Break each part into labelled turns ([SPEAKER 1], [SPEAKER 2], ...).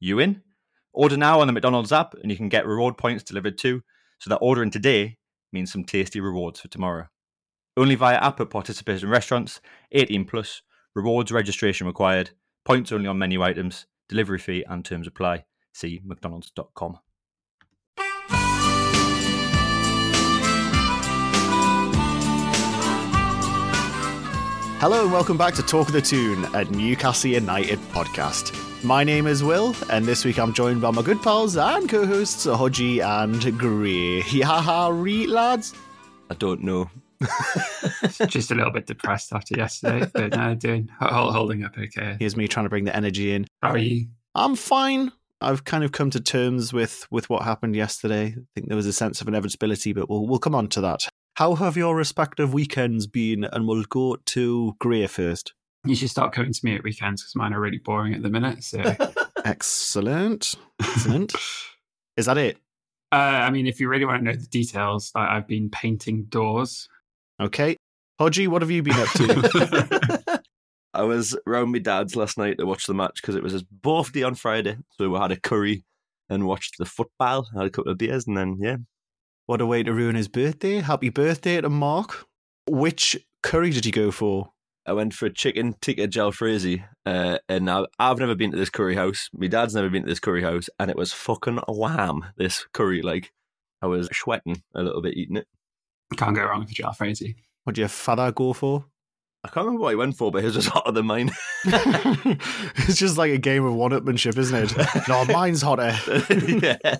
[SPEAKER 1] you in? Order now on the McDonald's app and you can get reward points delivered too, so that ordering today means some tasty rewards for tomorrow. Only via app at participating restaurants, 18 plus, rewards registration required, points only on menu items, delivery fee and terms apply. See mcdonalds.com.
[SPEAKER 2] Hello and welcome back to Talk of the Toon, a Newcastle United podcast. My name is Will, and this week I'm joined by my good pals and co-hosts Hodgie and Gray. Yaha, re lads.
[SPEAKER 1] I don't know.
[SPEAKER 3] just a little bit depressed after yesterday, but now doing hol- holding up okay.
[SPEAKER 2] Here's me trying to bring the energy in.
[SPEAKER 3] How are you?
[SPEAKER 2] I'm fine. I've kind of come to terms with with what happened yesterday. I think there was a sense of inevitability, but we'll we'll come on to that. How have your respective weekends been? And we'll go to Gray first.
[SPEAKER 3] You should start coming to me at weekends because mine are really boring at the minute. So,
[SPEAKER 2] Excellent. Excellent. Is that it?
[SPEAKER 3] uh, I mean, if you really want to know the details, like I've been painting doors.
[SPEAKER 2] Okay. Hodgie, what have you been up to?
[SPEAKER 1] I was round my dad's last night to watch the match because it was his birthday on Friday. So we had a curry and watched the football, had a couple of beers, and then, yeah.
[SPEAKER 2] what a way to ruin his birthday. Happy birthday to Mark. Which curry did you go for?
[SPEAKER 1] I went for a chicken tikka jalfrezi, uh, and I, I've never been to this curry house. My dad's never been to this curry house, and it was fucking wham. This curry, like, I was sweating a little bit eating it.
[SPEAKER 3] Can't go wrong with a jalfrezi.
[SPEAKER 2] What did your father go for?
[SPEAKER 1] I can't remember what he went for, but his was hotter than mine.
[SPEAKER 2] it's just like a game of one-upmanship, isn't it? no, mine's hotter.
[SPEAKER 1] yeah.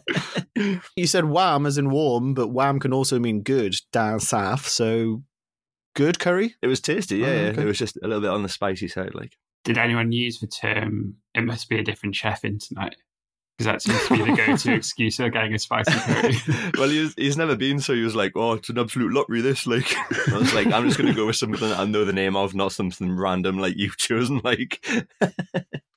[SPEAKER 2] You said wham as in warm, but wham can also mean good down south. So good curry.
[SPEAKER 1] It was tasty, yeah.
[SPEAKER 2] Oh, okay.
[SPEAKER 1] It was just a little bit on the spicy side, like.
[SPEAKER 3] Did anyone use the term, it must be a different chef in tonight? Because that seems to be the go to excuse for getting a spicy curry.
[SPEAKER 1] well, he's, he's never been, so he was like, "Oh, it's an absolute lottery." This, like, I was like, "I'm just going to go with something that I know the name of, not something random like you've chosen." Like,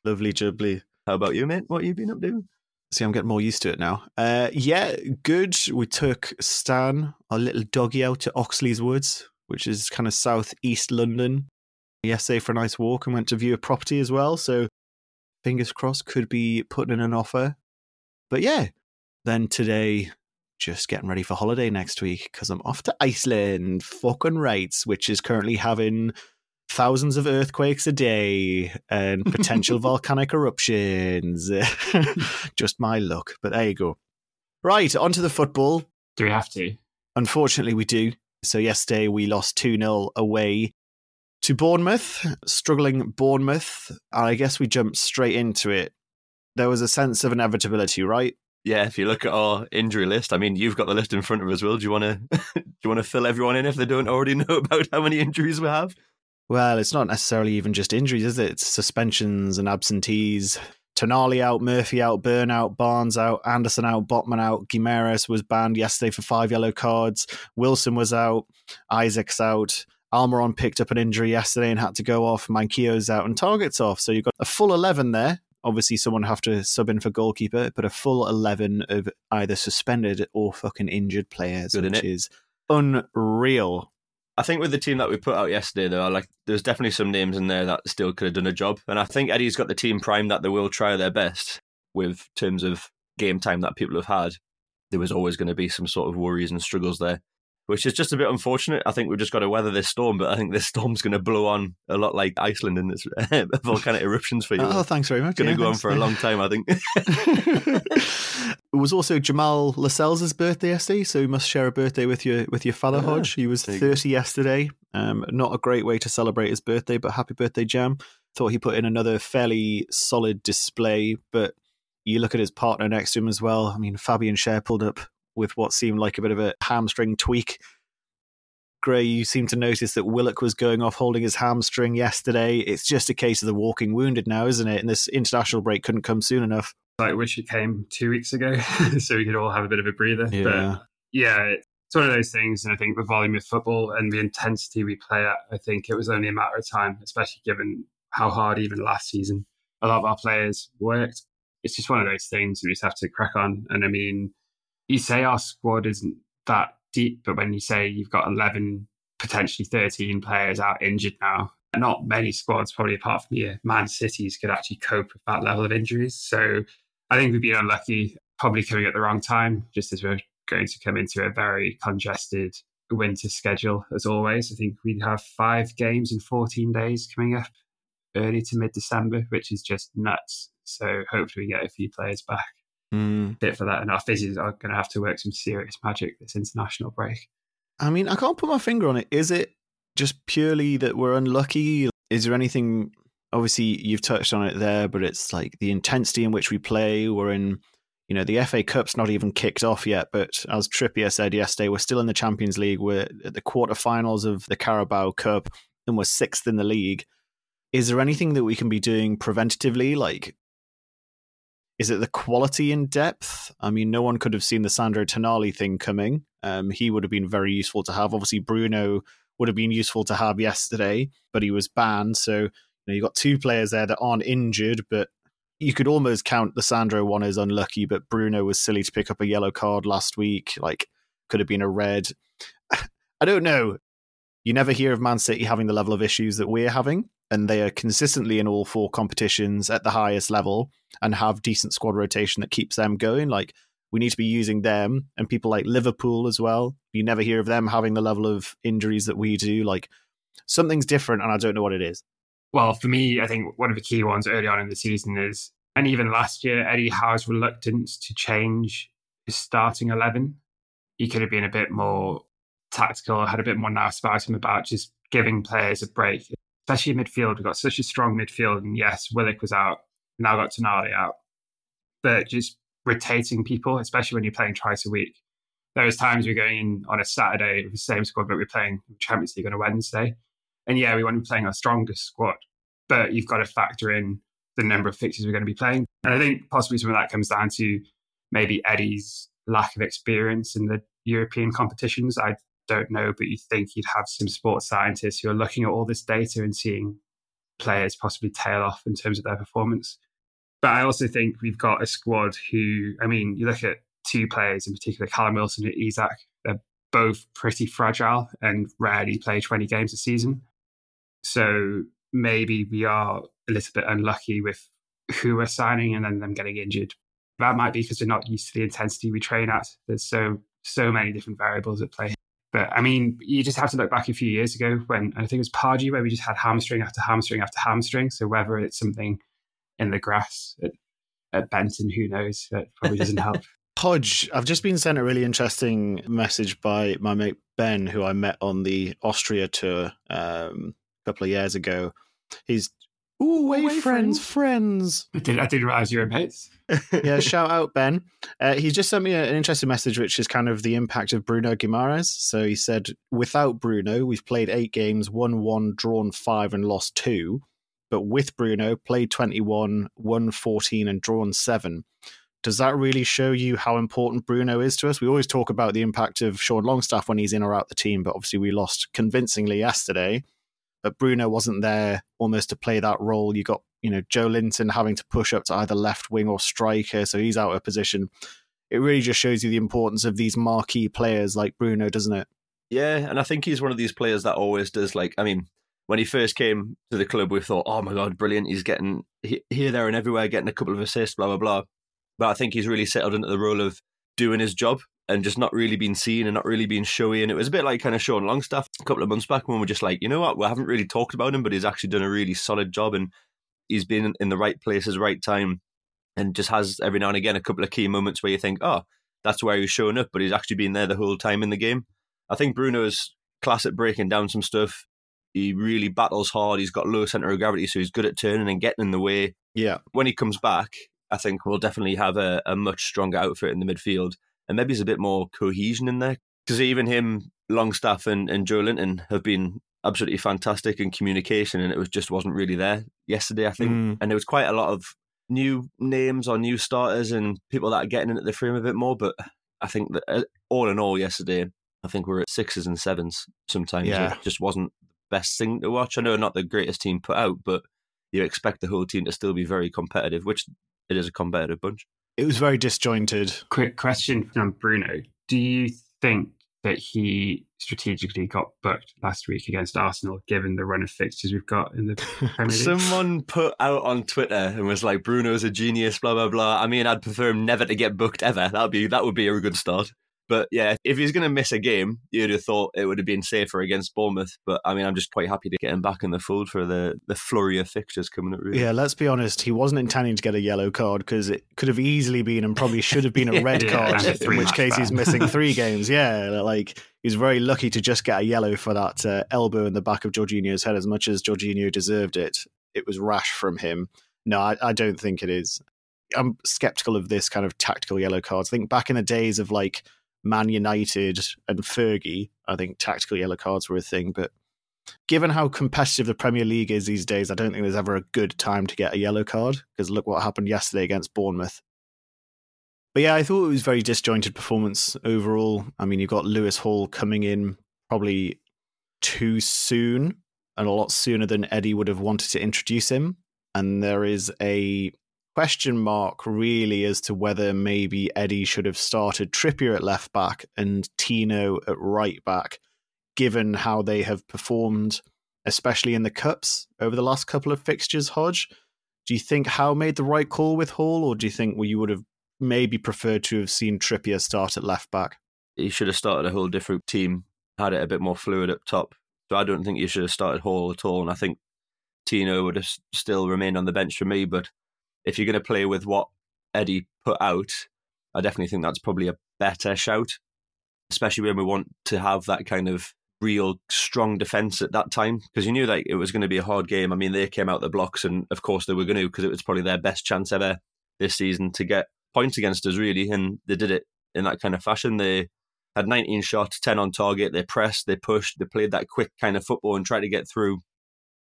[SPEAKER 2] Lovely jubbly.
[SPEAKER 1] how about you, mate? What have you been up to?
[SPEAKER 2] See, I'm getting more used to it now. Uh, yeah, good. We took Stan, our little doggy, out to Oxleas Woods, which is kind of southeast London, yesterday for a nice walk and went to view a property as well. So, fingers crossed, could be putting in an offer. But yeah, then today, just getting ready for holiday next week because I'm off to Iceland, fucking rights, which is currently having thousands of earthquakes a day and potential volcanic eruptions. Just my luck, but there you go. Right, on to the football.
[SPEAKER 3] Do we have to?
[SPEAKER 2] Unfortunately, we do. So, yesterday we lost 2 0 away to Bournemouth, struggling Bournemouth. And I guess we jumped straight into it. There was a sense of inevitability, right?
[SPEAKER 1] Yeah, if you look at our injury list, I mean, you've got the list in front of us. Will do you want to do you want to fill everyone in if they don't already know about how many injuries we have?
[SPEAKER 2] Well, it's not necessarily even just injuries, is it? It's suspensions and absentees. Tonali out, Murphy out, Burn out, Barnes out, Anderson out, Botman out. Guimaraes was banned yesterday for five yellow cards. Wilson was out. Isak's out. Almiron picked up an injury yesterday and had to go off. Manquillo's out and Targett's off. So you've got a full 11 there. Obviously, someone have to sub in for goalkeeper, but a full 11 of either suspended or fucking injured players,
[SPEAKER 1] Good,
[SPEAKER 2] which is unreal.
[SPEAKER 1] I think with the team that we put out yesterday, though, like there's definitely some names in there that still could have done a job, and I think Eddie's got the team primed that they will try their best with terms of game time that people have had. There was always going to be some sort of worries and struggles there. Which is just a bit unfortunate. I think we've just got to weather this storm, but I think this storm's going to blow on a lot like Iceland in its volcanic eruptions for you.
[SPEAKER 2] Oh, thanks very much.
[SPEAKER 1] Going to
[SPEAKER 2] Yeah,
[SPEAKER 1] go on for a long time, I think.
[SPEAKER 2] it was also Jamal Lascelles' birthday yesterday, so you must share a birthday with your with your father, Hodge. He was thirty yesterday. Um, not a great way to celebrate his birthday, but happy birthday, Jam. Thought he put in another fairly solid display, but you look at his partner next to him as well. I mean, Fabian Schär pulled up with what seemed like a bit of a hamstring tweak. Gray, you seem to notice that Willock was going off holding his hamstring yesterday. It's just a case of the walking wounded now, isn't it? And this international break couldn't come soon enough.
[SPEAKER 3] I wish it came two weeks ago so we could all have a bit of a breather.
[SPEAKER 2] Yeah.
[SPEAKER 3] But yeah, it's one of those things. And I think the volume of football and the intensity we play at, I think it was only a matter of time, especially given how hard even last season a lot of our players worked. It's just one of those things we just have to crack on. And I mean, you say our squad isn't that deep, but when you say you've got 11, potentially 13 players out injured now, not many squads, probably apart from the Man Cities, could actually cope with that level of injuries. So I think we've been unlucky, probably coming at the wrong time, just as we're going to come into a very congested winter schedule, as always. I think we have five games in 14 days coming up early to mid December, which is just nuts. So hopefully we get a few players back Mm. fit for that. And our physios are going to have to work some serious magic this international break.
[SPEAKER 2] I mean, I can't put my finger on it. Is it just purely that we're unlucky? Is there anything? Obviously, you've touched on it there, but it's like the intensity in which we play. We're in, you know, the FA Cup's not even kicked off yet. But as Trippier said yesterday, we're still in the Champions League. We're at the quarterfinals of the Carabao Cup, and we're sixth in the league. Is there anything that we can be doing preventatively? Like, is it the quality in depth? I mean, no one could have seen the Sandro Tonali thing coming. Um, he would have been very useful to have. Obviously, Bruno would have been useful to have yesterday, but he was banned. So you know you got two players there that aren't injured, but you could almost count the Sandro one as unlucky. But Bruno was silly to pick up a yellow card last week. Like, could have been a red. I don't know. You never hear of Man City having the level of issues that we're having, and they are consistently in all four competitions at the highest level and have decent squad rotation that keeps them going. Like we need to be using them and people like Liverpool as well. You never hear of them having the level of injuries that we do. Like something's different, and I don't know what it is.
[SPEAKER 3] Well, for me, I think one of the key ones early on in the season is, and even last year, Eddie Howe's reluctance to change his starting 11. He could have been a bit more tactical, I had a bit more nice about him about just giving players a break, especially in midfield. We've got such a strong midfield. And yes, Willock was out, now got Tonali out. But just rotating people, especially when you're playing twice a week. There was times we we're going in on a Saturday with the same squad, but we're playing Champions League on a Wednesday. And yeah, we want to be playing our strongest squad, but you've got to factor in the number of fixtures we're going to be playing. And I think possibly some of that comes down to maybe Eddie's lack of experience in the European competitions. I don't know, but you think you'd have some sports scientists who are looking at all this data and seeing players possibly tail off in terms of their performance. But I also think we've got a squad who, I mean, you look at two players in particular, Callum Wilson and Isak, they're both pretty fragile and rarely play 20 games a season. So maybe we are a little bit unlucky with who we're signing and then them getting injured. That might be because we're not used to the intensity we train at. There's so so many different variables at play. But I mean, you just have to look back a few years ago when I think it was Pardew where we just had hamstring after hamstring after hamstring. So whether it's something in the grass at, at Benton, who knows? That probably doesn't help.
[SPEAKER 2] Hodge, I've just been sent a really interesting message by my mate Ben, who I met on the Austria tour um, a couple of years ago. He's ooh, way, friends, friends.
[SPEAKER 3] I did I didn't realize you were mates.
[SPEAKER 2] yeah, shout out Ben. Uh, he just sent me a- an interesting message, which is kind of the impact of Bruno Guimaraes. So he said, without Bruno, we've played eight games, won one, drawn five, and lost two. But with Bruno, played 21, won 14, and drawn seven. Does that really show you how important Bruno is to us? We always talk about the impact of Sean Longstaff when he's in or out the team, but obviously we lost convincingly yesterday. But Bruno wasn't there almost to play that role. You got, you know, Joelinton having to push up to either left wing or striker, so he's out of position. It really just shows you the importance of these marquee players like Bruno, doesn't it?
[SPEAKER 1] Yeah, and I think he's one of these players that always does like. I mean, when he first came to the club, we thought, "Oh my god, brilliant! He's getting here, there, and everywhere, getting a couple of assists, blah blah blah." But I think he's really settled into the role of doing his job,
[SPEAKER 4] and just not really being seen and not really being showy. And it was a bit like kind of Sean Longstaff a couple of months back when we are just like, you know what, we haven't really talked about him, but he's actually done a really solid job and he's been in the right places, right time, and just has every now and again a couple of key moments where you think, oh, that's where he's showing up, but he's actually been there the whole time in the game. I think Bruno's class at breaking down some stuff. He really battles hard. He's got low center of gravity, so he's good at turning and getting in the way.
[SPEAKER 2] Yeah.
[SPEAKER 4] When he comes back, I think we'll definitely have a, a much stronger outfit in the midfield, and maybe there's a bit more cohesion in there. Because even him, Longstaff, and, and Joelinton have been absolutely fantastic in communication, and it was just wasn't really there yesterday. I think, mm. and there was quite a lot of new names or new starters and people that are getting into the frame a bit more. But I think that uh, all in all, yesterday, I think we're at sixes and sevens sometimes. Yeah. It just wasn't the best thing to watch. I know not the greatest team put out, but you expect the whole team to still be very competitive, which it is a competitive bunch.
[SPEAKER 2] It was very disjointed.
[SPEAKER 3] Quick question from Bruno. Do you think that he strategically got booked last week against Arsenal, given the run of fixtures we've got in the Premier
[SPEAKER 4] League. Someone put out on Twitter and was like, "Bruno's a genius." Blah blah blah. I mean, I'd prefer him never to get booked ever. That'd be that would be a good start. But yeah, if he's going to miss a game, you'd have thought it would have been safer against Bournemouth. But I mean, I'm just quite happy to get him back in the fold for the the flurry of fixtures coming up. Really.
[SPEAKER 2] Yeah, let's be honest. He wasn't intending to get a yellow card because it could have easily been and probably should have been a red yeah, card. in which case, he's missing three games. Yeah, like he's very lucky to just get a yellow for that uh, elbow in the back of Jorginho's head. As much as Jorginho deserved it, it was rash from him. No, I, I don't think it is. I'm skeptical of this kind of tactical yellow cards. I think back in the days of like Man United and Fergie, I think tactical yellow cards were a thing. But given how competitive the Premier League is these days, I don't think there's ever a good time to get a yellow card because look what happened yesterday against Bournemouth. But yeah, I thought it was very disjointed performance overall. I mean, you've got Lewis Hall coming in probably too soon and a lot sooner than Eddie would have wanted to introduce him. And there is a question mark really as to whether maybe Eddie should have started Trippier at left back and Tino at right back, given how they have performed, especially in the cups over the last couple of fixtures. Hodge, do you think Howe made the right call with Hall, or do you think well, you would have maybe preferred to have seen Trippier start at left back?
[SPEAKER 4] He should have started a whole different team, had it a bit more fluid up top. So I don't think you should have started Hall at all, and I think Tino would have still remained on the bench for me, but if you're going to play with what Eddie put out, I definitely think that's probably a better shout, especially when we want to have that kind of real strong defense at that time because you knew like it was going to be a hard game. I mean, they came out the blocks, and of course they were going to because it was probably their best chance ever this season to get points against us, really, and they did it in that kind of fashion. They had 19 shots, 10 on target. They pressed, they pushed, they played that quick kind of football and tried to get through.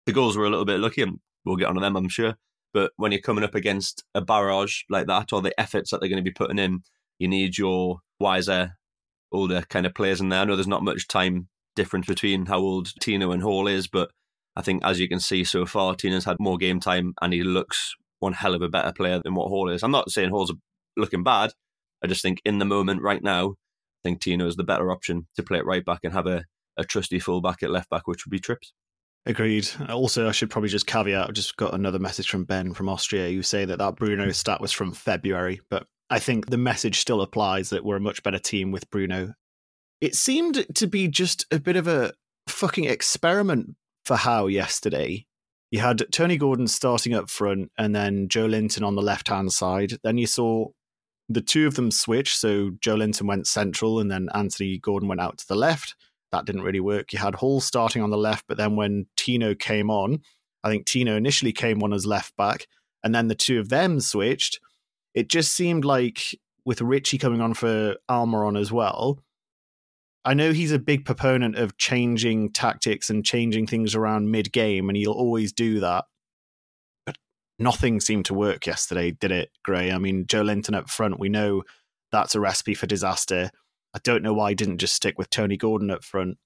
[SPEAKER 4] The goals were a little bit lucky, and we'll get onto them, I'm sure. But when you're coming up against a barrage like that, or the efforts that they're going to be putting in, you need your wiser, older kind of players in there. I know there's not much time difference between how old Tino and Hall is, but I think as you can see so far, Tino's had more game time and he looks one hell of a better player than what Hall is. I'm not saying Hall's looking bad. I just think in the moment right now, I think Tino is the better option to play it right back and have a, a trusty fullback at left back, which would be Trips.
[SPEAKER 2] Agreed. Also, I should probably just caveat. I've just got another message from Ben from Austria. You say that that Bruno stat was from February, but I think the message still applies that we're a much better team with Bruno. It seemed to be just a bit of a fucking experiment for Howe yesterday. You had Tony Gordon starting up front and then Joelinton on the left hand side. Then you saw the two of them switch. So Joelinton went central and then Anthony Gordon went out to the left that didn't really work. You had Hall starting on the left, but then when Tino came on, I think Tino initially came on as left back, and then the two of them switched. It just seemed like with Richie coming on for Almiron as well. I know he's a big proponent of changing tactics and changing things around mid game, and he'll always do that. But nothing seemed to work yesterday, did it, Gray? I mean, Joelinton up front, we know that's a recipe for disaster. I don't know why he didn't just stick with Tony Gordon up front.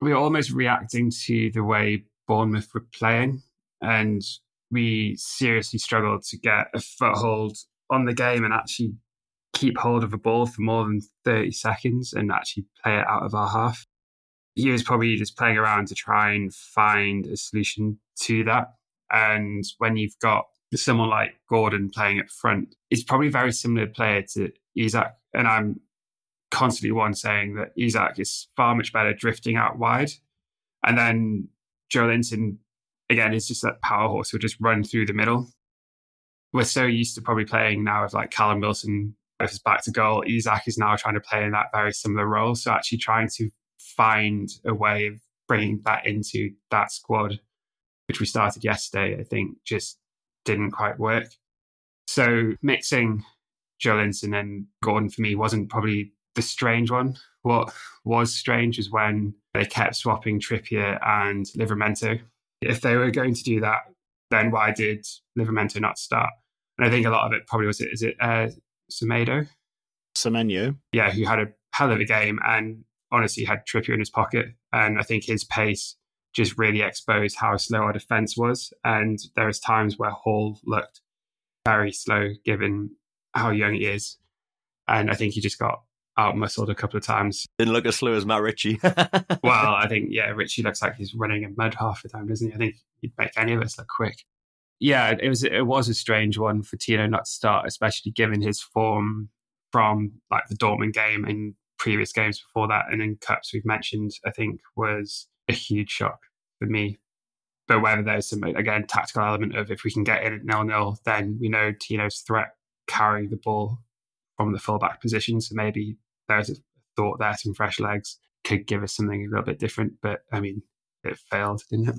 [SPEAKER 3] We were almost reacting to the way Bournemouth were playing, and we seriously struggled to get a foothold on the game and actually keep hold of a ball for more than 30 seconds and actually play it out of our half. He was probably just playing around to try and find a solution to that. And when you've got someone like Gordon playing up front, it's probably a very similar player to Isak. And I'm constantly one saying that Isak is far much better drifting out wide. And then Joelinton, again, is just that power horse who just run through the middle. We're so used to probably playing now with like Callum Wilson if it's back to goal. Isak is now trying to play in that very similar role. So actually trying to find a way of bringing that into that squad, which we started yesterday, I think just didn't quite work. So mixing Joelinton and Gordon for me wasn't probably the strange one. What was strange is when they kept swapping Trippier and Livramento. If they were going to do that, then why did Livramento not start? And I think a lot of it probably was it is it uh, Semedo?
[SPEAKER 2] Semenyo.
[SPEAKER 3] Yeah, who had a hell of a game and honestly had Trippier in his pocket. And I think his pace just really exposed how slow our defence was. And there was times where Hall looked very slow given how young he is. And I think he just got out muscled a couple of times.
[SPEAKER 1] Didn't look as slow as Matt Ritchie.
[SPEAKER 3] well, I think, yeah, Ritchie looks like he's running in mud half the time, doesn't he? I think he'd make any of us look quick. Yeah, it was it was a strange one for Tino not to start, especially given his form from like the Dortmund game and previous games before that and in cups we've mentioned, I think was a huge shock for me. But whether there's some again tactical element of if we can get in at nil nil, then we know Tino's threat carrying the ball from the fullback position. So maybe there's a thought there, some fresh legs could give us something a little bit different. But I mean, it failed, didn't it?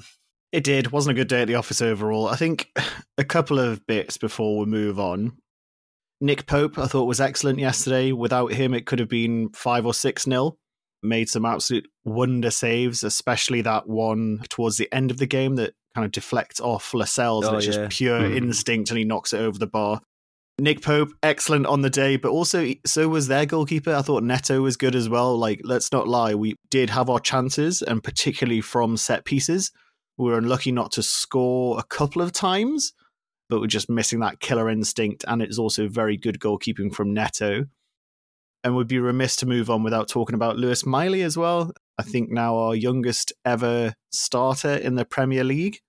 [SPEAKER 2] It did. Wasn't a good day at the office overall. I think a couple of bits before we move on. Nick Pope, I thought was excellent yesterday. Without him, it could have been five or six nil. Made some absolute wonder saves, especially that one towards the end of the game that kind of deflects off Lascelles
[SPEAKER 1] Oh,
[SPEAKER 2] and it's
[SPEAKER 1] yeah.
[SPEAKER 2] just pure
[SPEAKER 3] Mm.
[SPEAKER 2] instinct and he knocks it over the bar. Nick Pope, excellent on the day, but also so was their goalkeeper. I thought Neto was good as well. Like, let's not lie, we did have our chances, and particularly from set pieces. We were unlucky not to score a couple of times, but we're just missing that killer instinct. And it's also very good goalkeeping from Neto. And would be remiss to move on without talking about Lewis Miley as well. I think now our youngest ever starter in the Premier League.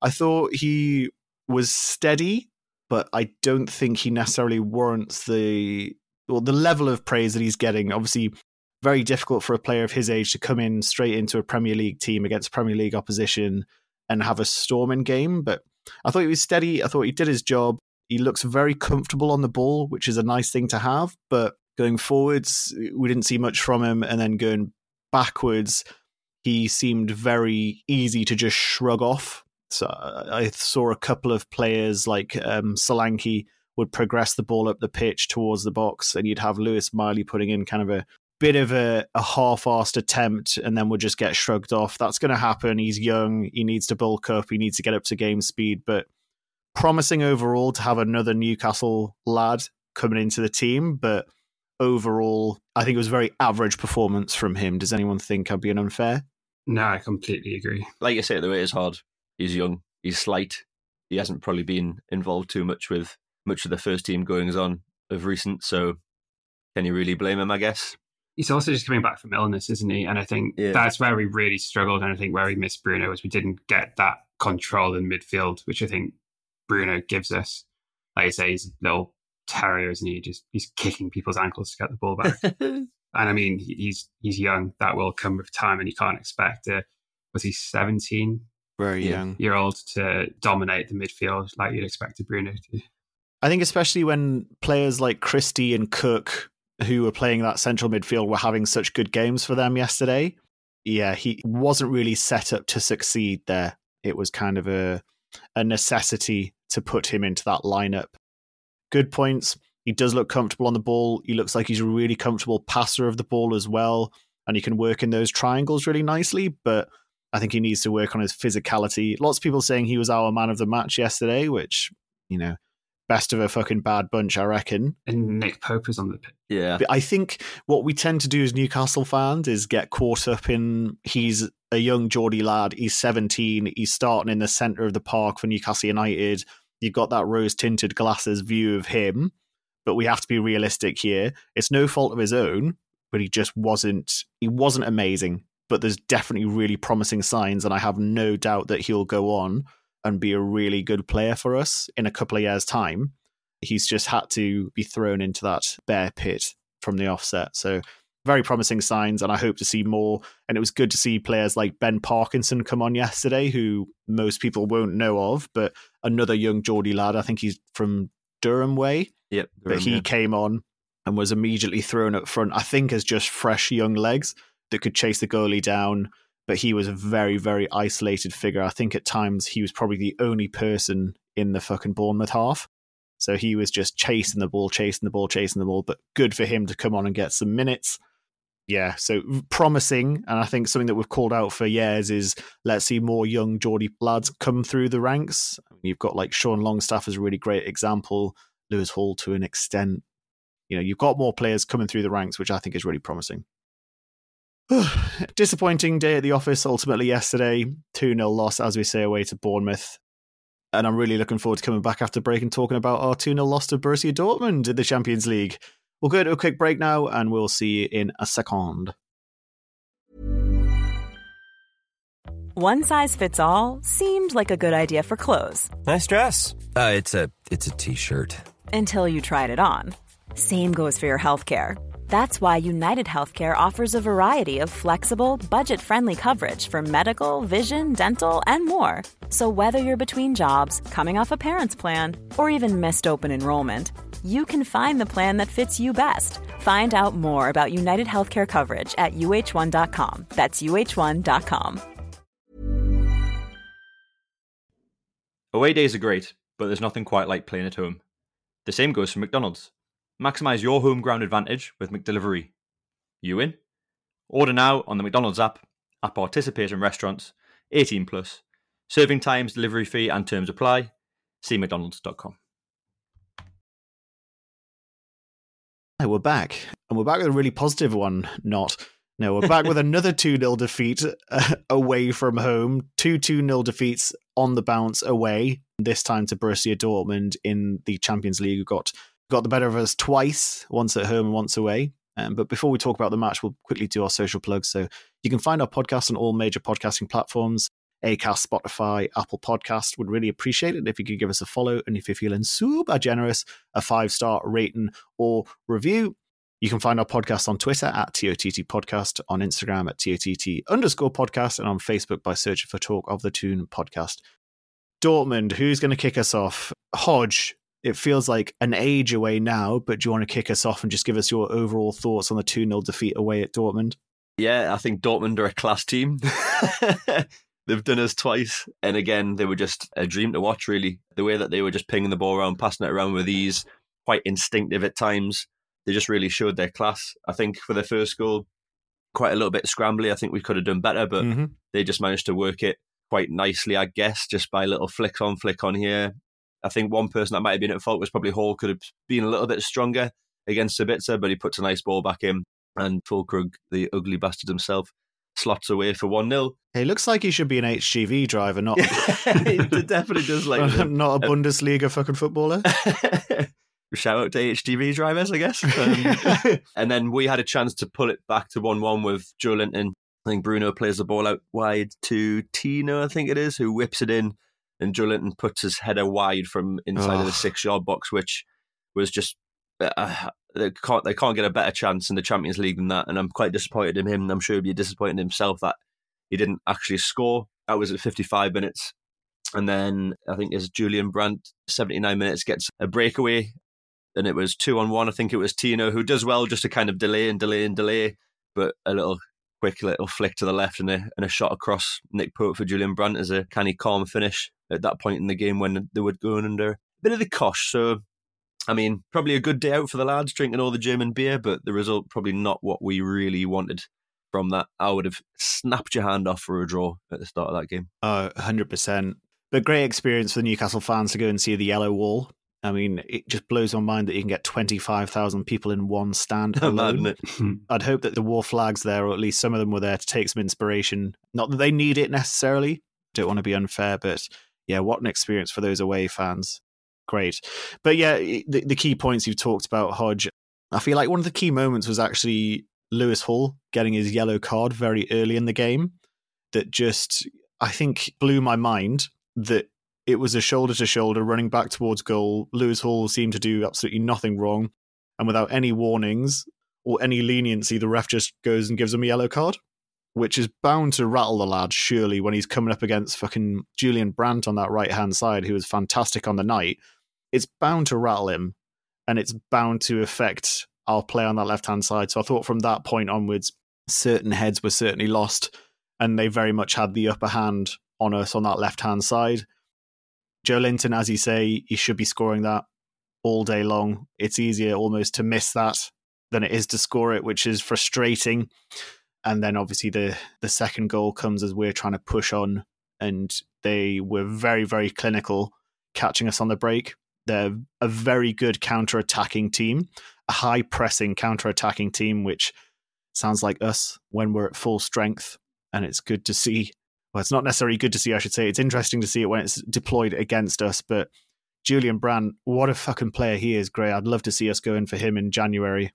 [SPEAKER 2] I thought he was steady, but I don't think he necessarily warrants the well, the level of praise that he's getting. Obviously, very difficult for a player of his age to come in straight into a Premier League team against Premier League opposition and have a storming game. But I thought he was steady. I thought he did his job. He looks very comfortable on the ball, which is a nice thing to have. But going forwards, we didn't see much from him. And then going backwards, he seemed very easy to just shrug off. So I I saw a couple of players like um, Solanke would progress the ball up the pitch towards the box, and you'd have Lewis Miley putting in kind of a bit of a, a half-assed attempt, and then would just get shrugged off. That's going to happen. He's young. He needs to bulk up. He needs to get up to game speed. But promising overall to have another Newcastle lad coming into the team, but overall, I think it was a very average performance from him. Does anyone think I'm being unfair?
[SPEAKER 3] No, I completely agree.
[SPEAKER 1] like you say, the way is hard. He's young. He's slight. He hasn't probably been involved too much with much of the first team goings on of recent. So, can you really blame him? I guess.
[SPEAKER 3] He's also just coming back from illness, isn't he? And I think
[SPEAKER 1] Yeah.
[SPEAKER 3] that's where we really struggled. And I think where we missed Bruno was we didn't get that control in midfield, which I think Bruno gives us. Like I say, he's a little terrier, isn't he? Just he's kicking people's ankles to get the ball back. and I mean, he's he's young. That will come with time, and you can't expect a was he seventeen
[SPEAKER 2] Very
[SPEAKER 1] Yeah.
[SPEAKER 2] young.
[SPEAKER 3] year old to dominate the midfield like you'd expect a Bruno to.
[SPEAKER 2] I think especially when players like Christie and Cook, who were playing that central midfield, were having such good games for them yesterday. Yeah, he wasn't really set up to succeed there. It was kind of a a necessity to put him into that lineup. Good points. He does look comfortable on the ball. He looks like he's a really comfortable passer of the ball as well, and he can work in those triangles really nicely. But I think he needs to work on his physicality. Lots of people saying he was our man of the match yesterday, which you know, best of a fucking bad bunch, I reckon.
[SPEAKER 3] And Nick Pope is on the pitch.
[SPEAKER 1] Yeah.
[SPEAKER 2] But I think what we tend to do as Newcastle fans is get caught up in he's a young Geordie lad, he's 17, he's starting in the centre of the park for Newcastle United. You've got that rose tinted glasses view of him, but we have to be realistic here. It's no fault of his own, but he just wasn't he wasn't amazing. But there's definitely really promising signs, and I have no doubt that he'll go on and be a really good player for us in a couple of years' time. He's just had to be thrown into that bear pit from the offset. So very promising signs, and I hope to see more. And it was good to see players like Ben Parkinson come on yesterday, who most people won't know of, but another young Geordie lad. I think he's from Durham Way,
[SPEAKER 1] Yep.
[SPEAKER 2] but he came on and was immediately thrown up front. I think as just fresh young legs that could chase the goalie down. But he was a very, very isolated figure. I think at times he was probably the only person in the fucking Bournemouth half. So he was just chasing the ball, chasing the ball, chasing the ball. But good for him to come on and get some minutes. Yeah, so promising. And I think something that we've called out for years is let's see more young Geordie lads come through the ranks. You've got like Sean Longstaff as a really great example, Lewis Hall to an extent. You know, you've got more players coming through the ranks, which I think is really promising. Disappointing day at the office ultimately yesterday. 2 0 loss, as we say, away to Bournemouth. And I'm really looking forward to coming back after break and talking about our 2 0 loss to Borussia Dortmund in the Champions League. We'll go to a quick break now and we'll see you in a second.
[SPEAKER 5] One size fits all seemed like a good idea for clothes
[SPEAKER 6] Nice dress. Uh, it's a it's a t-shirt.
[SPEAKER 5] until you tried it on. Same goes for your healthcare. That's why United Healthcare offers a variety of flexible, budget friendly coverage for medical, vision, dental, and more. So, whether you're between jobs, coming off a parent's plan, or even missed open enrollment, you can find the plan that fits you best. Find out more about United Healthcare coverage at uh1.com. That's uh1.com.
[SPEAKER 1] Away days are great, but there's nothing quite like playing at home. The same goes for McDonald's. Maximize your home ground advantage with McDelivery. You in? Order now on the McDonald's app, at participating restaurants, 18 plus. Serving times, delivery fee, and terms apply. See McDonald's.com.
[SPEAKER 2] Hey, we're back. And we're back with a really positive one, not. No, we're back with another 2 0 defeat uh, away from home. Two 2 0 defeats on the bounce away, this time to Borussia Dortmund in the Champions League, who got, got the better of us twice, once at home and once away. Um, but before we talk about the match, we'll quickly do our social plugs. So you can find our podcast on all major podcasting platforms. Acast, Spotify, Apple Podcast would really appreciate it if you could give us a follow. And if you're feeling super generous, a five star rating or review. You can find our podcast on Twitter at TOTT Podcast, on Instagram at TOTT underscore podcast, and on Facebook by searching for Talk of the Toon podcast. Dortmund, who's going to kick us off? Hodge, it feels like an age away now, but do you want to kick us off and just give us your overall thoughts on the 2 0 defeat away at Dortmund?
[SPEAKER 4] Yeah, I think Dortmund are a class team. They've done us twice. And again, they were just a dream to watch, really. The way that they were just pinging the ball around, passing it around with ease, quite instinctive at times. They just really showed their class. I think for the first goal, quite a little bit scrambly. I think we could have done better, but
[SPEAKER 2] Mm-hmm.
[SPEAKER 4] they just managed to work it quite nicely, I guess, just by a little flick on, flick on here. I think one person that might have been at fault was probably Hall, could have been a little bit stronger against Sabitzer, but he puts a nice ball back in. And Füllkrug, the ugly bastard himself, slots away for 1 0.
[SPEAKER 2] He looks like he should be an HGV driver, not
[SPEAKER 4] it definitely does like
[SPEAKER 2] not a Bundesliga fucking footballer.
[SPEAKER 4] Shout out to HGV drivers, I guess. Um, and then we had a chance to pull it back to 1 1 with Joelinton. I think Bruno plays the ball out wide to Tino, I think it is, who whips it in. And Joelinton puts his header wide from inside of the
[SPEAKER 2] Oh.
[SPEAKER 4] six yard box, which was just. Uh, they can't they can't get a better chance in the Champions League than that, and I'm quite disappointed in him. I'm sure he'd be disappointed in himself that he didn't actually score. That was at 55 minutes, and then I think as Julian Brandt 79 minutes gets a breakaway, and it was two on one. I think it was Tino who does well just to kind of delay and delay and delay, but a little quick little flick to the left and a and a shot across Nick Pope for Julian Brandt as a canny calm finish at that point in the game when they were going under a bit of the cosh. So I mean, probably a good day out for the lads drinking all the German beer, but the result probably not what we really wanted from that. I would have snapped your hand off for a draw at the start of that game.
[SPEAKER 2] Oh, 100%. But great experience for the Newcastle fans to go and see the Yellow Wall. I mean, it just blows my mind that you can get 25,000 people in one stand alone.
[SPEAKER 4] Hmm.
[SPEAKER 2] I'd hope that the war flags there, or at least some of them were there to take some inspiration. Not that they need it necessarily. Don't want to be unfair, but yeah, what an experience for those away fans. Great. But yeah, the, the key points you've talked about, Hodge, I feel like one of the key moments was actually Lewis Hall getting his yellow card very early in the game. That just, I think, blew my mind that it was a shoulder to shoulder running back towards goal. Lewis Hall seemed to do absolutely nothing wrong. And without any warnings, or any leniency, the ref just goes and gives him a yellow card, which is bound to rattle the lad, surely, when he's coming up against fucking Julian Brandt on that right hand side, who was fantastic on the night. It's bound to rattle him, and it's bound to affect our play on that left hand side. So I thought from that point onwards, certain heads were certainly lost, and they very much had the upper hand on us on that left hand side. Joelinton, as you say, he should be scoring that all day long. It's easier almost to miss that than it is to score it, which is frustrating. And then obviously the the second goal comes as we're trying to push on, and they were very very clinical, catching us on the break. They're a very good counter attacking team, a high pressing counter attacking team, which sounds like us when we're at full strength. And it's good to see. Well, it's not necessarily good to see, I should say. It's interesting to see it when it's deployed against us. But Julian Brandt, what a fucking player he is, Gray. I'd love to see us go in for him in January.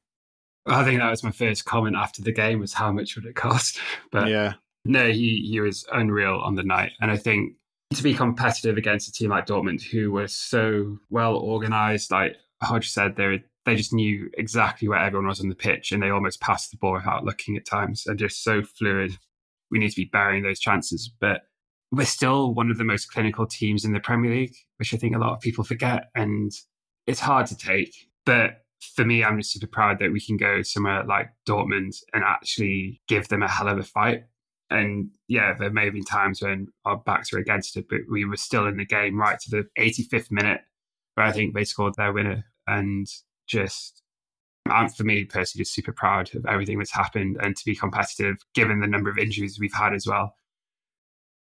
[SPEAKER 3] I think that was my first comment after the game was how much would it cost? But
[SPEAKER 2] yeah,
[SPEAKER 3] no, he he was unreal on the night, and I think to be competitive against a team like Dortmund, who were so well organized, like Hodge said, they they just knew exactly where everyone was on the pitch, and they almost passed the ball without looking at times, and just so fluid. We need to be burying those chances, but we're still one of the most clinical teams in the Premier League, which I think a lot of people forget, and it's hard to take, but for me, I'm just super proud that we can go somewhere like Dortmund and actually give them a hell of a fight. And yeah, there may have been times when our backs were against it, but we were still in the game right to the 85th minute, where I think they scored their winner. And just, I'm, for me personally, just super proud of everything that's happened and to be competitive, given the number of injuries we've had as well,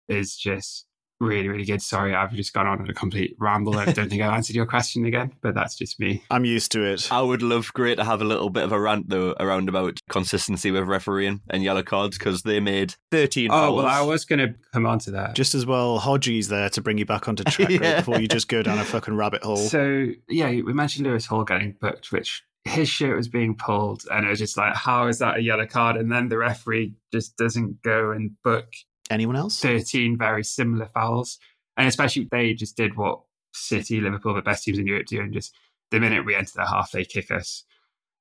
[SPEAKER 3] is just really, really good. Sorry, I've just gone on a complete ramble. I don't think I answered your question again, but that's just me.
[SPEAKER 2] I'm used to it.
[SPEAKER 4] I would love great to have a little bit of a rant though around about consistency with refereeing and yellow cards because they made 13
[SPEAKER 3] Oh,
[SPEAKER 4] fouls.
[SPEAKER 3] well, I was going to come on to that.
[SPEAKER 2] Just as well, Hodgie's there to bring you back onto track Gray,
[SPEAKER 4] Yeah.
[SPEAKER 2] before you just go down a fucking rabbit hole.
[SPEAKER 3] So, yeah, we mentioned Lewis Hall getting booked, which his shirt was being pulled, and it was just like, how is that a yellow card? And then the referee just doesn't go and book
[SPEAKER 2] Anyone else?
[SPEAKER 3] 13 very similar fouls. And especially they just did what City, Liverpool, the best teams in Europe do, and just the minute we enter the half, they kick us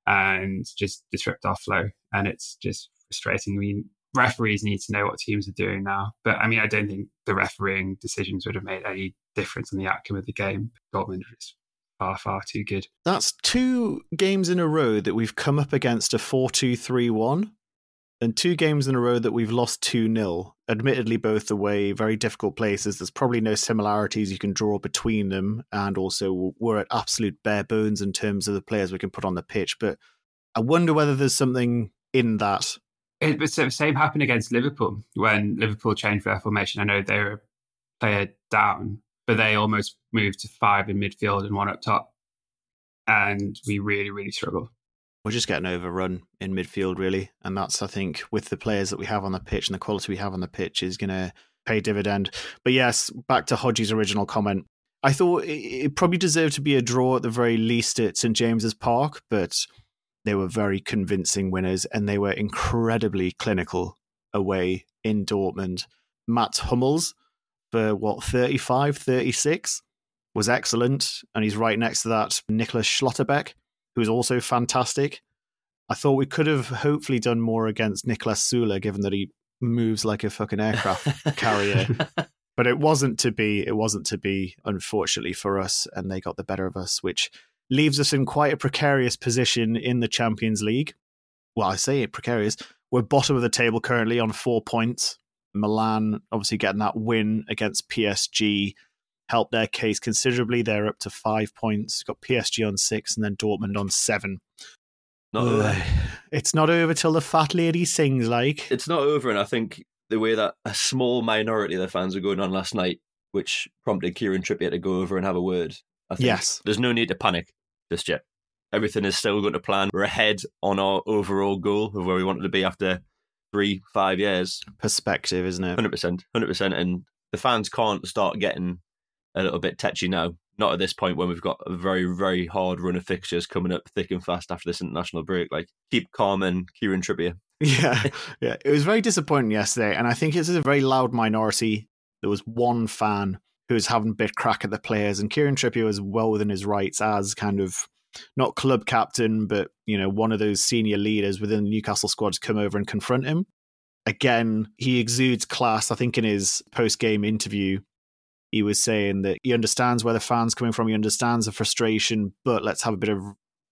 [SPEAKER 3] and just disrupt our flow. And it's just frustrating. I mean, referees need to know what teams are doing now. But I mean, I don't think the refereeing decisions would have made any difference in the outcome of the game. Dortmund just far, far too good.
[SPEAKER 2] That's two games in a row that we've come up against a 4 2 3 1, and two games in a row that we've lost 2 0. Admittedly, both away, very difficult places. There's probably no similarities you can draw between them, and also we're at absolute bare bones in terms of the players we can put on the pitch. But I wonder whether there's something in that.
[SPEAKER 3] It the same happened against Liverpool when Liverpool changed their formation. I know they were a player down, but they almost moved to five in midfield and one up top. And we really, really struggled.
[SPEAKER 2] We're just getting overrun in midfield, really. And that's, I think, with the players that we have on the pitch and the quality we have on the pitch, is going to pay dividend. But yes, back to Hodgie's original comment. I thought it, probably deserved to be a draw at the very least at St James's Park, but they were very convincing winners and they were incredibly clinical away in Dortmund. Matt Hummels, for what, 35, 36, was excellent. And he's right next to that Nicholas Schlotterbeck, who's also fantastic. I thought we could have hopefully done more against Niklas Süle, given that he moves like a fucking aircraft carrier. But it wasn't to be. It wasn't to be, unfortunately for us, and they got the better of us, which leaves us in quite a precarious position in the Champions League. Well, I say precarious. We're bottom of the table currently on four points. Milan obviously getting that win against PSG helped their case considerably. They're up to five points. Got PSG on six, and then Dortmund on seven.
[SPEAKER 4] Not over.
[SPEAKER 2] It's not over till the fat lady sings. Like
[SPEAKER 4] It's not over, and I think the way that a small minority of the fans were going on last night, which prompted Kieran Trippier to go over and have a word. I think
[SPEAKER 2] Yes.
[SPEAKER 4] there's no need to panic just yet. Everything is still going to plan. We're ahead on our overall goal of where we wanted to be after three, five years.
[SPEAKER 2] perspective, isn't it?
[SPEAKER 4] Hundred percent, hundred percent, and the fans can't start getting a little bit tetchy now. Not at this point when we've got a very, very hard run of fixtures coming up thick and fast after this international break. Like keep calm and Kieran Trippier.
[SPEAKER 2] Yeah, yeah. It was very disappointing yesterday, and I think it's a very loud minority. There was one fan who was having a bit crack at the players, and Kieran Trippier was well within his rights as kind of not club captain, but you know one of those senior leaders within the Newcastle squad to come over and confront him. Again, he exudes class. I think in his post game interview, he was saying that he understands where the fans coming from. He understands the frustration, but let's have a bit of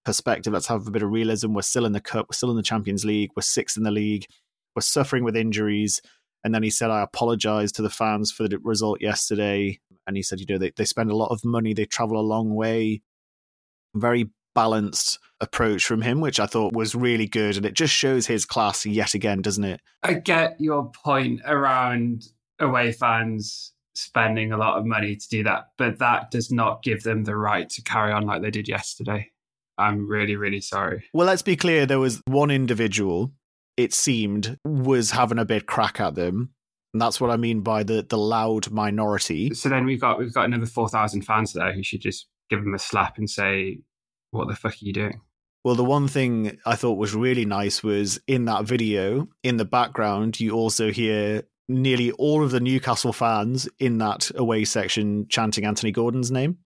[SPEAKER 2] perspective. Let's have a bit of realism. We're still in the cup. We're still in the Champions League. We're sixth in the league. We're suffering with injuries. And then he said, I apologize to the fans for the result yesterday. And he said, you know, they, they spend a lot of money, they travel a long way. Very balanced approach from him, which I thought was really good. And it just shows his class yet again, doesn't it?
[SPEAKER 3] I get your point around away fans spending a lot of money to do that, but that does not give them the right to carry on like they did yesterday. I'm really, really sorry.
[SPEAKER 2] Well, let's be clear. There was one individual, it seemed, was having a bit crack at them. And that's what I mean by the, the loud minority.
[SPEAKER 3] So then we've got we've got another four thousand fans there who should just give him a slap and say, "What the fuck are you doing?"
[SPEAKER 2] Well, the one thing I thought was really nice was in that video, in the background, you also hear nearly all of the Newcastle fans in that away section chanting Anthony Gordon's name.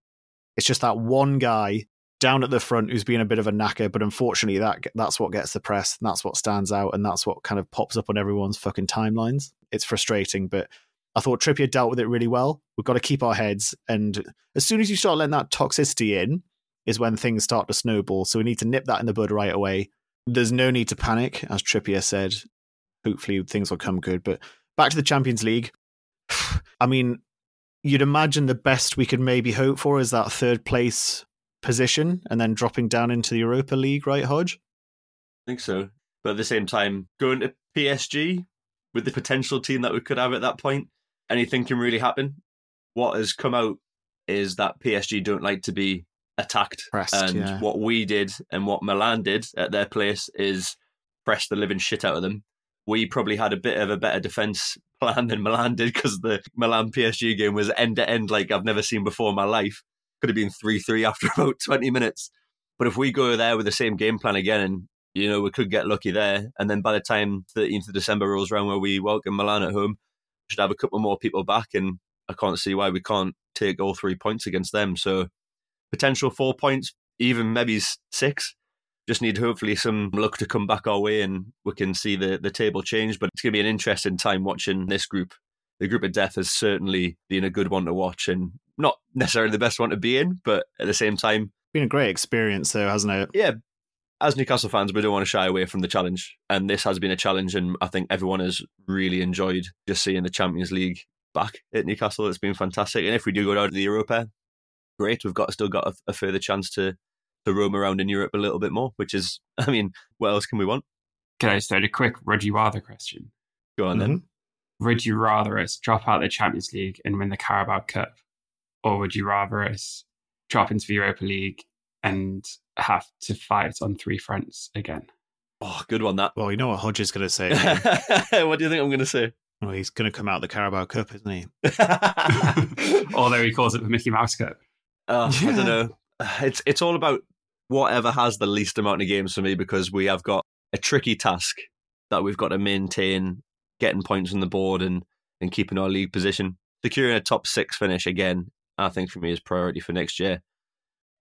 [SPEAKER 2] It's just that one guy down at the front who's been a bit of a knacker, but unfortunately that that's what gets the press, and that's what stands out, and that's what kind of pops up on everyone's fucking timelines. It's frustrating, but I thought Trippier dealt with it really well. We've got to keep our heads, and as soon as you start letting that toxicity in, is when things start to snowball. So we need to nip that in the bud right away. There's no need to panic, as Trippier said. Hopefully things will come good. But back to the Champions League. I mean, you'd imagine the best we could maybe hope for is that third place position and then dropping down into the Europa League, right, Hodge?
[SPEAKER 4] I think so. But at the same time, going to PSG with the potential team that we could have at that point, anything can really happen. What has come out is that PSG don't like to be attacked.
[SPEAKER 2] Pressed,
[SPEAKER 4] and
[SPEAKER 2] yeah.
[SPEAKER 4] what we did and what Milan did at their place is press the living shit out of them. We probably had a bit of a better defense plan than Milan did because the Milan PSG game was end to end like I've never seen before in my life. Could have been 3 3 after about 20 minutes. But if we go there with the same game plan again, and you know, we could get lucky there. And then by the time 13th of December rolls around where we welcome Milan at home, should have a couple more people back. And I can't see why we can't take all three points against them. So potential four points, even maybe six. Just need hopefully some luck to come back our way and we can see the, the table change. But it's going to be an interesting time watching this group. The group of death has certainly been a good one to watch and not necessarily the best one to be in, but at the same time,
[SPEAKER 2] Been a great experience, though, hasn't it?
[SPEAKER 4] yeah, as Newcastle fans, we don't want to shy away from the challenge. And this has been a challenge, and I think everyone has really enjoyed just seeing the Champions League back at Newcastle. It's been fantastic. And if we do go down to the Europa, great. We've got still got a, a further chance to to roam around in Europe a little bit more, which is, I mean, what else can we want?
[SPEAKER 3] Can I start a quick would you rather question?
[SPEAKER 4] Go on then. Mm-hmm.
[SPEAKER 3] Would you rather us drop out the Champions League and win the Carabao Cup? Or would you rather us drop into the Europa League and have to fight on three fronts again?
[SPEAKER 4] Oh, good one that.
[SPEAKER 2] Well, you know what Hodge is going to say.
[SPEAKER 4] what do you think I'm going to say?
[SPEAKER 2] well, he's going to come out the Carabao Cup, isn't he?
[SPEAKER 3] Although he calls it the Mickey Mouse Cup.
[SPEAKER 4] Uh, I don't know. It's it's all about whatever has the least amount of games for me because we have got a tricky task that we've got to maintain getting points on the board and, and keeping our league position. Securing a top six finish again, I think for me is priority for next year.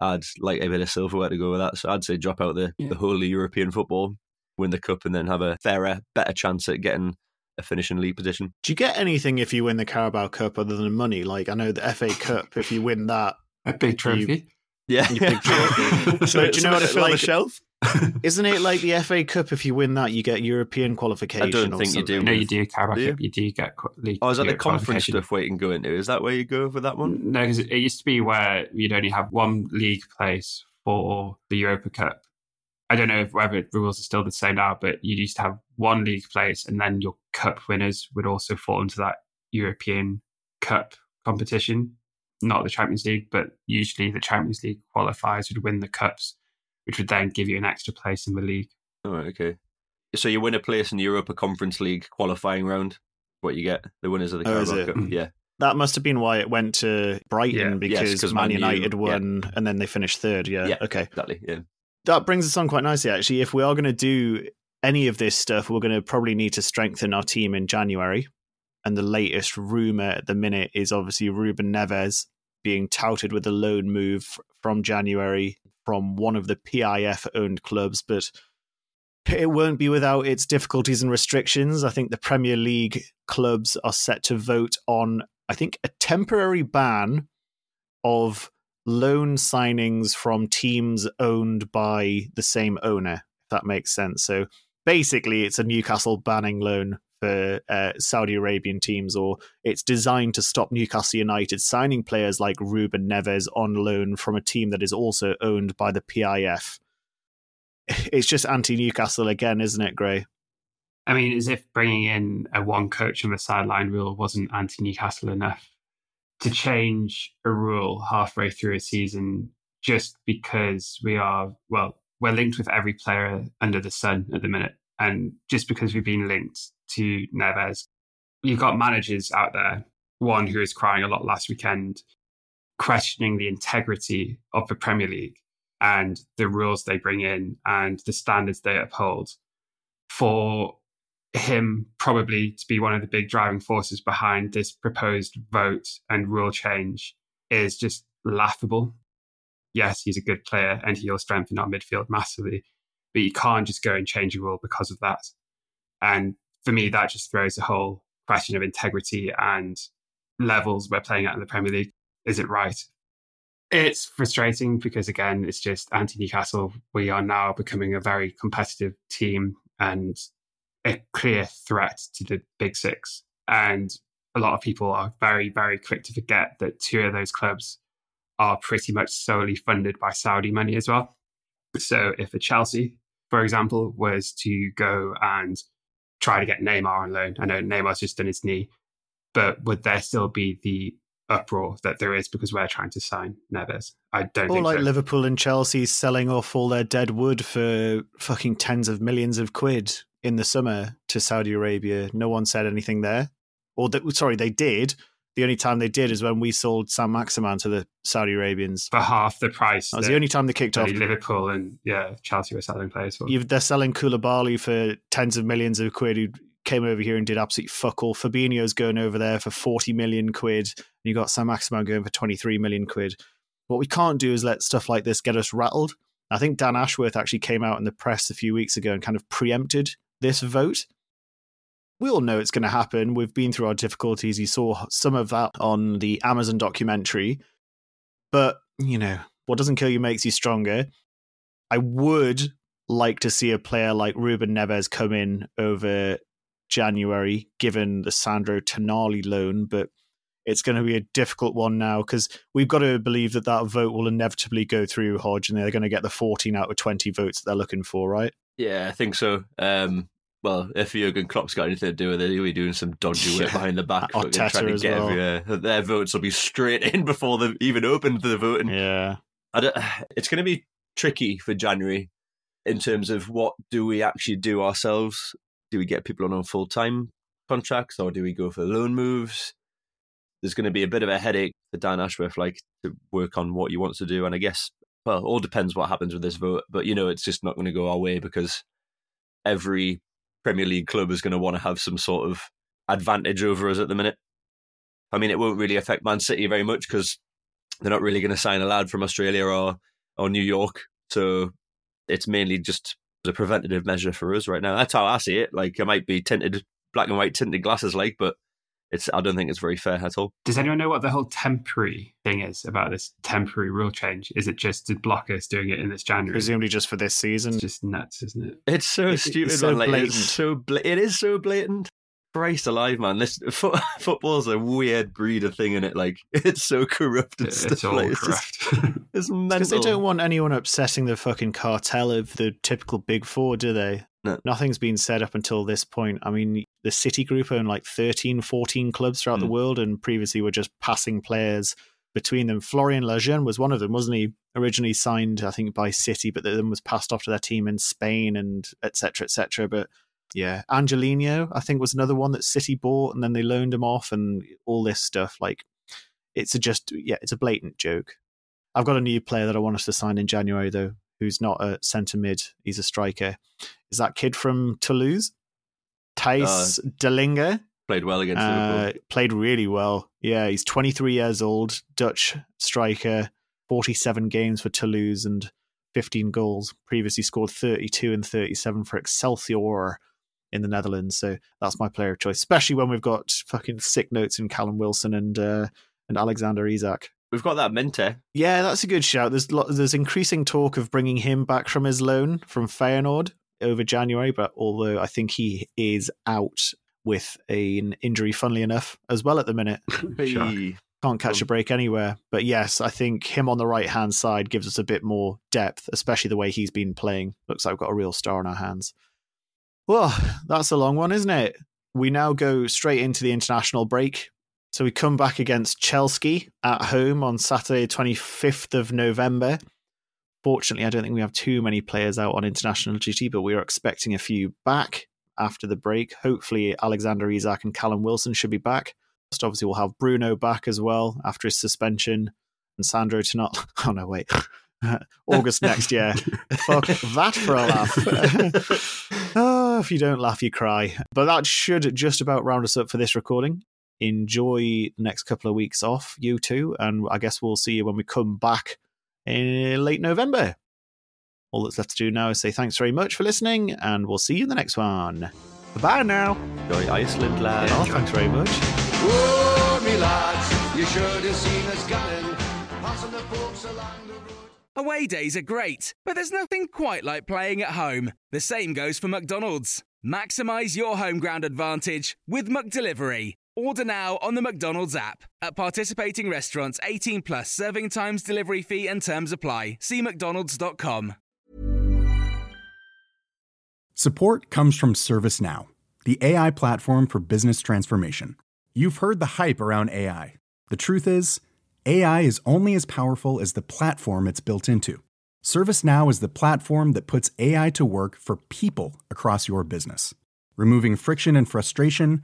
[SPEAKER 4] I'd like a bit of silverware to go with that. So I'd say drop out the,
[SPEAKER 3] Yeah.
[SPEAKER 4] the whole of European football, win the cup, and then have a fairer, better chance at getting a finishing league position.
[SPEAKER 2] Do you get anything if you win the Carabao Cup other than money? Like, I know the FA Cup, if you win that,
[SPEAKER 3] A big trophy.
[SPEAKER 4] Yeah.
[SPEAKER 2] You big trophy.
[SPEAKER 4] so
[SPEAKER 2] do you know what I feel
[SPEAKER 4] on the shelf?
[SPEAKER 2] Isn't it like the FA Cup? If you win that, you get European qualification.
[SPEAKER 4] I don't
[SPEAKER 2] or
[SPEAKER 4] think you do.
[SPEAKER 3] no, you do Carabao
[SPEAKER 4] Do you?
[SPEAKER 3] Cup. You do get league.
[SPEAKER 4] Oh, is that the conference
[SPEAKER 3] qualification.
[SPEAKER 4] stuff where you can go into? Is that where you go for that one?
[SPEAKER 3] No, because it it used to be where you'd only have one league place for the Europa Cup. I don't know if whether the rules are still the same now, but you used to have one league place, and then your cup winners would also fall into that European Cup competition, not the Champions League, but usually the Champions League qualifiers would win the cups, which would then give you an extra place in the league.
[SPEAKER 4] Oh, right, okay. So you win a place in the Europa Conference League qualifying round. What you get? The winners of the
[SPEAKER 2] Oh,
[SPEAKER 4] Carabao
[SPEAKER 2] it?
[SPEAKER 4] Cup. Hmm. Yeah.
[SPEAKER 2] That must have been why it went to Brighton
[SPEAKER 3] Yeah.
[SPEAKER 2] because
[SPEAKER 4] Yes, 'cause
[SPEAKER 2] Man
[SPEAKER 4] Man U,
[SPEAKER 2] United
[SPEAKER 4] yeah.
[SPEAKER 2] won and then they finished third. Yeah.
[SPEAKER 4] Yeah.
[SPEAKER 2] Okay.
[SPEAKER 4] Exactly. Yeah.
[SPEAKER 2] That brings us on quite nicely, actually. If we are going to do any of this stuff, we're going to probably need to strengthen our team in January. And the latest rumor at the minute is obviously Ruben Neves being touted with a loan move from January from one of the PIF owned clubs, but it won't be without its difficulties and restrictions. I think the Premier League clubs are set to vote on, I think, a temporary ban of loan signings from teams owned by the same owner, if that makes sense. So basically, it's a Newcastle banning loan for uh, Saudi Arabian teams, or it's designed to stop Newcastle United signing players like Ruben Neves on loan from a team that is also owned by the PIF. It's just anti Newcastle again, isn't it, Gray?
[SPEAKER 3] I mean, as if bringing in a one coach on the sideline rule wasn't anti Newcastle enough to change a rule halfway through a season just because we are, well, we're linked with every player under the sun at the minute. And just because we've been linked to Neves, you've got managers out there, one who is crying a lot last weekend, questioning the integrity of the Premier League and the rules they bring in and the standards they uphold for him probably to be one of the big driving forces behind this proposed vote and rule change is just laughable. Yes, he's a good player and he'll strengthen our midfield massively, but you can't just go and change a rule because of that. And for me, that just throws the whole question of integrity and levels we're playing at in the Premier League. Is it right? It's frustrating because, again, it's just anti Newcastle. We are now becoming a very competitive team and a clear threat to the big six. And a lot of people are very, very quick to forget that two of those clubs are pretty much solely funded by Saudi money as well. So if a Chelsea, for example, was to go and try to get Neymar on loan, I know Neymar's just done his knee, but would there still be the uproar that there is because we're trying to sign Neves? I don't
[SPEAKER 2] or like
[SPEAKER 3] so.
[SPEAKER 2] Liverpool and Chelsea selling off all their dead wood for fucking tens of millions of quid in the summer to Saudi Arabia. No one said anything there. Or that, sorry, they did. The only time they did is when we sold Saint-Maximin to the Saudi Arabians.
[SPEAKER 3] for half the price.
[SPEAKER 2] That was the only time they kicked off.
[SPEAKER 3] Liverpool and yeah, Chelsea were selling players for.
[SPEAKER 2] You- They're selling Koulibaly for tens of millions of quid who came over here and did absolutely fuck all. Fabinho's going over there for 40 million quid. And you got Saint-Maximin going for 23 million quid. What we can't do is let stuff like this get us rattled. I think Dan Ashworth actually came out in the press a few weeks ago and kind of preempted this vote. We all know it's going to happen. We've been through our difficulties. You saw some of that on the Amazon documentary. But, you know, what doesn't kill you makes you stronger. I would like to see a player like Ruben Neves come in over January, given the Sandro Tonali loan, but it's going to be a difficult one now because we've got to believe that that vote will inevitably go through Hodge and they're going to get the 14 out of 20 votes that they're looking for, right?
[SPEAKER 4] Yeah, I think so. Um, well, if Jurgen Klopp's got anything to do with it, he'll be doing some dodgy work
[SPEAKER 2] Yeah.
[SPEAKER 4] behind the back, trying to
[SPEAKER 2] as
[SPEAKER 4] get
[SPEAKER 2] well.
[SPEAKER 4] every, uh, their votes will be straight in before they've even opened the voting.
[SPEAKER 2] Yeah.
[SPEAKER 4] I don't, it's going to be tricky for January in terms of what do we actually do ourselves? Do we get people on on full time contracts or do we go for loan moves? There's going to be a bit of a headache for Dan Ashworth, like to work on what he wants to do. And I guess, well, all depends what happens with this vote. But you know, it's just not going to go our way because every Premier League club is going to want to have some sort of advantage over us at the minute. I mean, it won't really affect Man City very much because they're not really going to sign a lad from Australia or or New York. So it's mainly just a preventative measure for us right now. That's how I see it. Like it might be tinted black and white tinted glasses, like, but it's I don't think it's very fair at all.
[SPEAKER 3] Does anyone know what the whole temporary thing is about this temporary rule change? Is it just to block us doing it in this January?
[SPEAKER 2] Presumably just for this season.
[SPEAKER 3] It's just nuts, isn't it?
[SPEAKER 4] It's so
[SPEAKER 2] It- it's
[SPEAKER 4] stupid,
[SPEAKER 2] so
[SPEAKER 4] man. Like,
[SPEAKER 2] blatant.
[SPEAKER 4] it's so bla- it is so blatant. Christ alive, man! This fo- football's a weird breed of thing in it. Like it's so corrupt and
[SPEAKER 3] It's
[SPEAKER 4] stuff.
[SPEAKER 3] all
[SPEAKER 4] like, it's, just-
[SPEAKER 3] corrupt.
[SPEAKER 4] it's mental.
[SPEAKER 2] Because they don't want anyone upsetting the fucking cartel of the typical big four, do they?
[SPEAKER 4] No.
[SPEAKER 2] Nothing's been set up until this point. I mean, the City Group own like 13, 14 clubs throughout the
[SPEAKER 4] Mm.
[SPEAKER 2] world, and previously were just passing players between them. Florian Lejeune was one of them, wasn't he? Originally signed, I think, by City, but then was passed off to their team in Spain and et cetera, et cetera. But yeah, Angelino, I think, was another one that City bought, and then they loaned him off, and all this stuff. Like, it's a just, yeah, it's a blatant joke. I've got a new player that I want us to sign in January, though, who's not a centre mid. He's a striker. Is that kid from Toulouse? Thijs Dallinga.
[SPEAKER 4] Played well against
[SPEAKER 2] Uh,
[SPEAKER 4] Liverpool.
[SPEAKER 2] played really well. Yeah, he's 23 years old, Dutch striker, 47 games for Toulouse and 15 goals. Previously scored 32 and 37 for Excelsior in the Netherlands. So that's my player of choice, especially when we've got fucking sick notes in Callum Wilson and uh, and Alexander Isak.
[SPEAKER 4] We've got that Minteh. Eh?
[SPEAKER 2] Yeah, that's a good shout. There's lo- there's increasing talk of bringing him back from his loan from Feyenoord over January, but although I think he is out with an injury, funnily enough, as well at the minute.
[SPEAKER 4] Hey.
[SPEAKER 2] Can't catch a um, break anywhere. But yes, I think him on the right hand side gives us a bit more depth, especially the way he's been playing. Looks like we've got a real star in our hands. Well, that's a long one, isn't it? We now go straight into the international break. So we come back against Chelsea at home on Saturday, 25th of November. Fortunately, I don't think we have too many players out on international duty, but we are expecting a few back after the break. Hopefully, Alexander Isak and Callum Wilson should be back. Obviously, we'll have Bruno back as well after his suspension, and Sandro to not. Oh no, wait, August next year. Fuck that for a laugh. oh, if you don't laugh, you cry. But that should just about round us up for this recording. Enjoy the next couple of weeks off, you two, and I guess we'll see you when we come back in late November. All that's left to do now is say thanks very much for listening, and we'll see you in the next one. Bye now.
[SPEAKER 4] Enjoy Iceland, lad.
[SPEAKER 2] Oh, thanks very much.
[SPEAKER 7] Whoa, me lads, you should have seen us coming, passing the folks along the road.
[SPEAKER 8] Away days are great, but there's nothing quite like playing at home. The same goes for McDonald's. Maximize your home ground advantage with McDelivery. Order now on the McDonald's app. At participating restaurants, 18 plus serving times, delivery fee, and terms apply. See McDonald's.com.
[SPEAKER 9] Support comes from ServiceNow, the AI platform for business transformation. You've heard the hype around AI. The truth is, AI is only as powerful as the platform it's built into. ServiceNow is the platform that puts AI to work for people across your business, removing friction and frustration